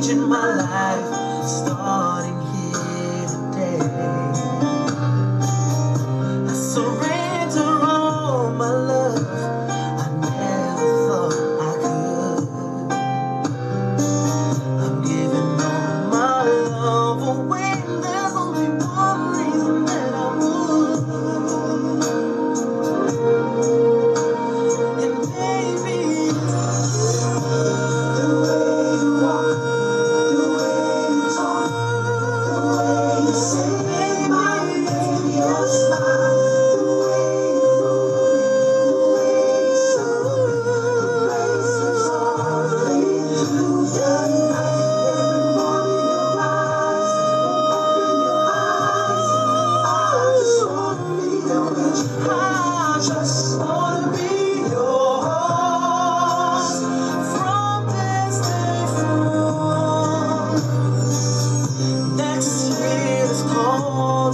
changing my life, starting.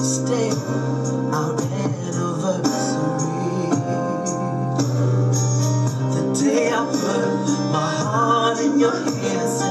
our anniversary. The day I put my heart in your hands.